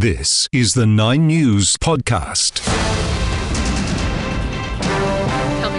This is the Nine News Podcast.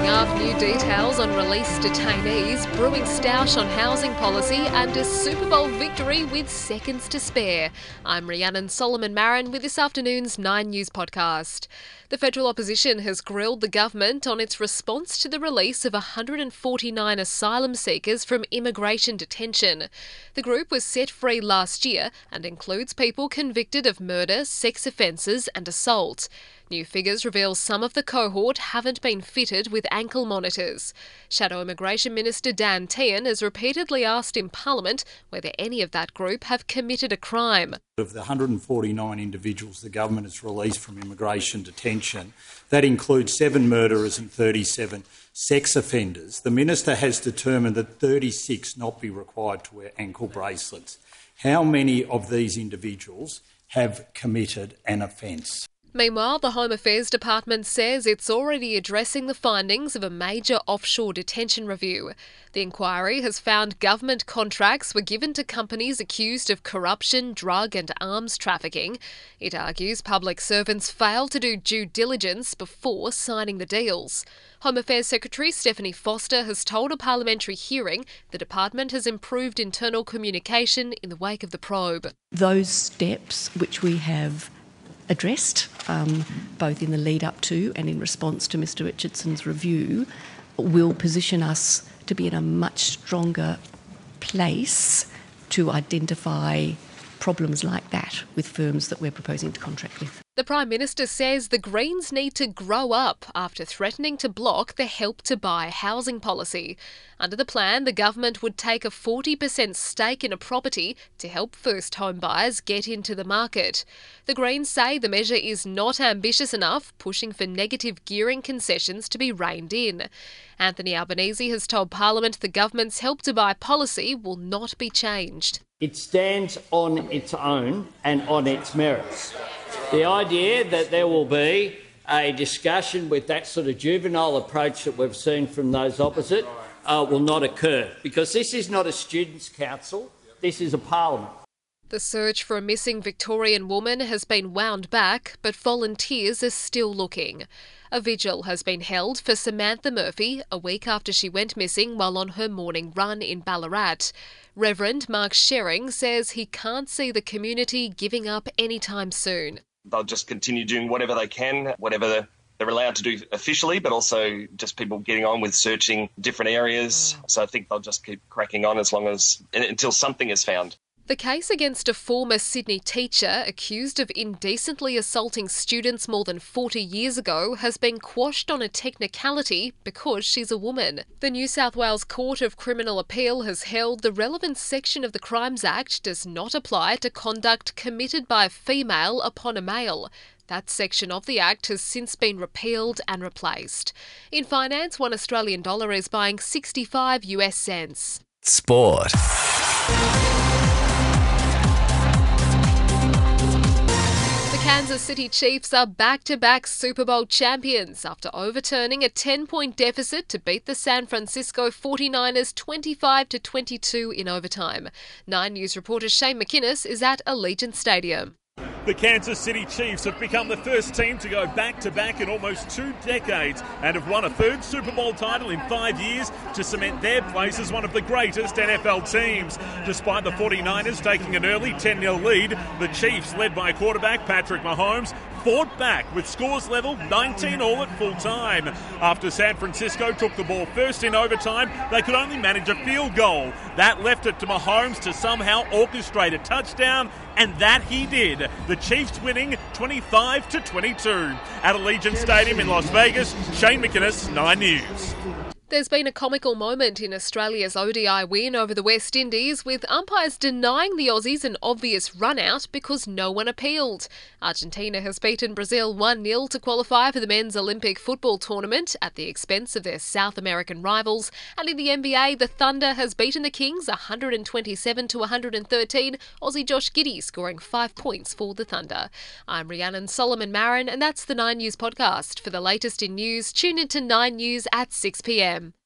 Up, new details on released detainees, brewing stoush on housing policy, and a Super Bowl victory with seconds to spare. I'm Rhiannon Solomon Marin with this afternoon's Nine News Podcast. The federal opposition has grilled the government on its response to the release of 149 asylum seekers from immigration detention. The group was set free last year and includes people convicted of murder, sex offences, and assault. New figures reveal some of the cohort haven't been fitted with ankle monitors. Shadow Immigration Minister Dan Tehan has repeatedly asked in Parliament whether any of that group have committed a crime. Of the 149 individuals the government has released from immigration detention, that includes seven murderers and 37 sex offenders. The minister has determined that 36 not be required to wear ankle bracelets. How many of these individuals have committed an offence? Meanwhile, the Home Affairs Department says it's already addressing the findings of a major offshore detention review. The inquiry has found government contracts were given to companies accused of corruption, drug, and arms trafficking. It argues public servants failed to do due diligence before signing the deals. Home Affairs Secretary Stephanie Foster has told a parliamentary hearing the department has improved internal communication in the wake of the probe. Those steps which we have addressed, um, both in the lead up to and in response to Mr. Richardson's review, will position us to be in a much stronger place to identify problems like that with firms that we're proposing to contract with. The Prime Minister says the Greens need to grow up after threatening to block the Help to Buy housing policy. Under the plan, the government would take a 40% stake in a property to help first home buyers get into the market. The Greens say the measure is not ambitious enough, pushing for negative gearing concessions to be reined in. Anthony Albanese has told Parliament the government's Help to Buy policy will not be changed. It stands on its own and on its merits. The idea that there will be a discussion with that sort of juvenile approach that we've seen from those opposite uh, will not occur because this is not a students' council, this is a parliament. The search for a missing Victorian woman has been wound back, but volunteers are still looking. A vigil has been held for Samantha Murphy a week after she went missing while on her morning run in Ballarat. Reverend Mark Shering says he can't see the community giving up anytime soon they'll just continue doing whatever they can, whatever they're allowed to do officially, but also just people getting on with searching different areas. Mm. So I think they'll just keep cracking on as long as until something is found. The case against a former Sydney teacher accused of indecently assaulting students more than 40 years ago has been quashed on a technicality because she's a woman. The New South Wales Court of Criminal Appeal has held the relevant section of the Crimes Act does not apply to conduct committed by a female upon a male. That section of the Act has since been repealed and replaced. In finance, one Australian dollar is buying 65 US cents. Sport. Kansas City Chiefs are back to back Super Bowl champions after overturning a 10 point deficit to beat the San Francisco 49ers 25 22 in overtime. Nine News reporter Shane McInnes is at Allegiant Stadium. The Kansas City Chiefs have become the first team to go back to back in almost two decades and have won a third Super Bowl title in five years to cement their place as one of the greatest NFL teams. Despite the 49ers taking an early 10 0 lead, the Chiefs, led by quarterback Patrick Mahomes, fought back with scores level 19 all at full time. After San Francisco took the ball first in overtime, they could only manage a field goal. That left it to Mahomes to somehow orchestrate a touchdown, and that he did. The Chiefs winning 25 to 22 at Allegiant Stadium in Las Vegas. Shane McInnes, 9 News. There's been a comical moment in Australia's ODI win over the West Indies, with umpires denying the Aussies an obvious run out because no one appealed. Argentina has beaten Brazil 1 0 to qualify for the men's Olympic football tournament at the expense of their South American rivals. And in the NBA, the Thunder has beaten the Kings 127 to 113, Aussie Josh Giddey scoring five points for the Thunder. I'm Rhiannon Solomon Marin, and that's the 9 News podcast. For the latest in news, tune into 9 News at 6 pm time.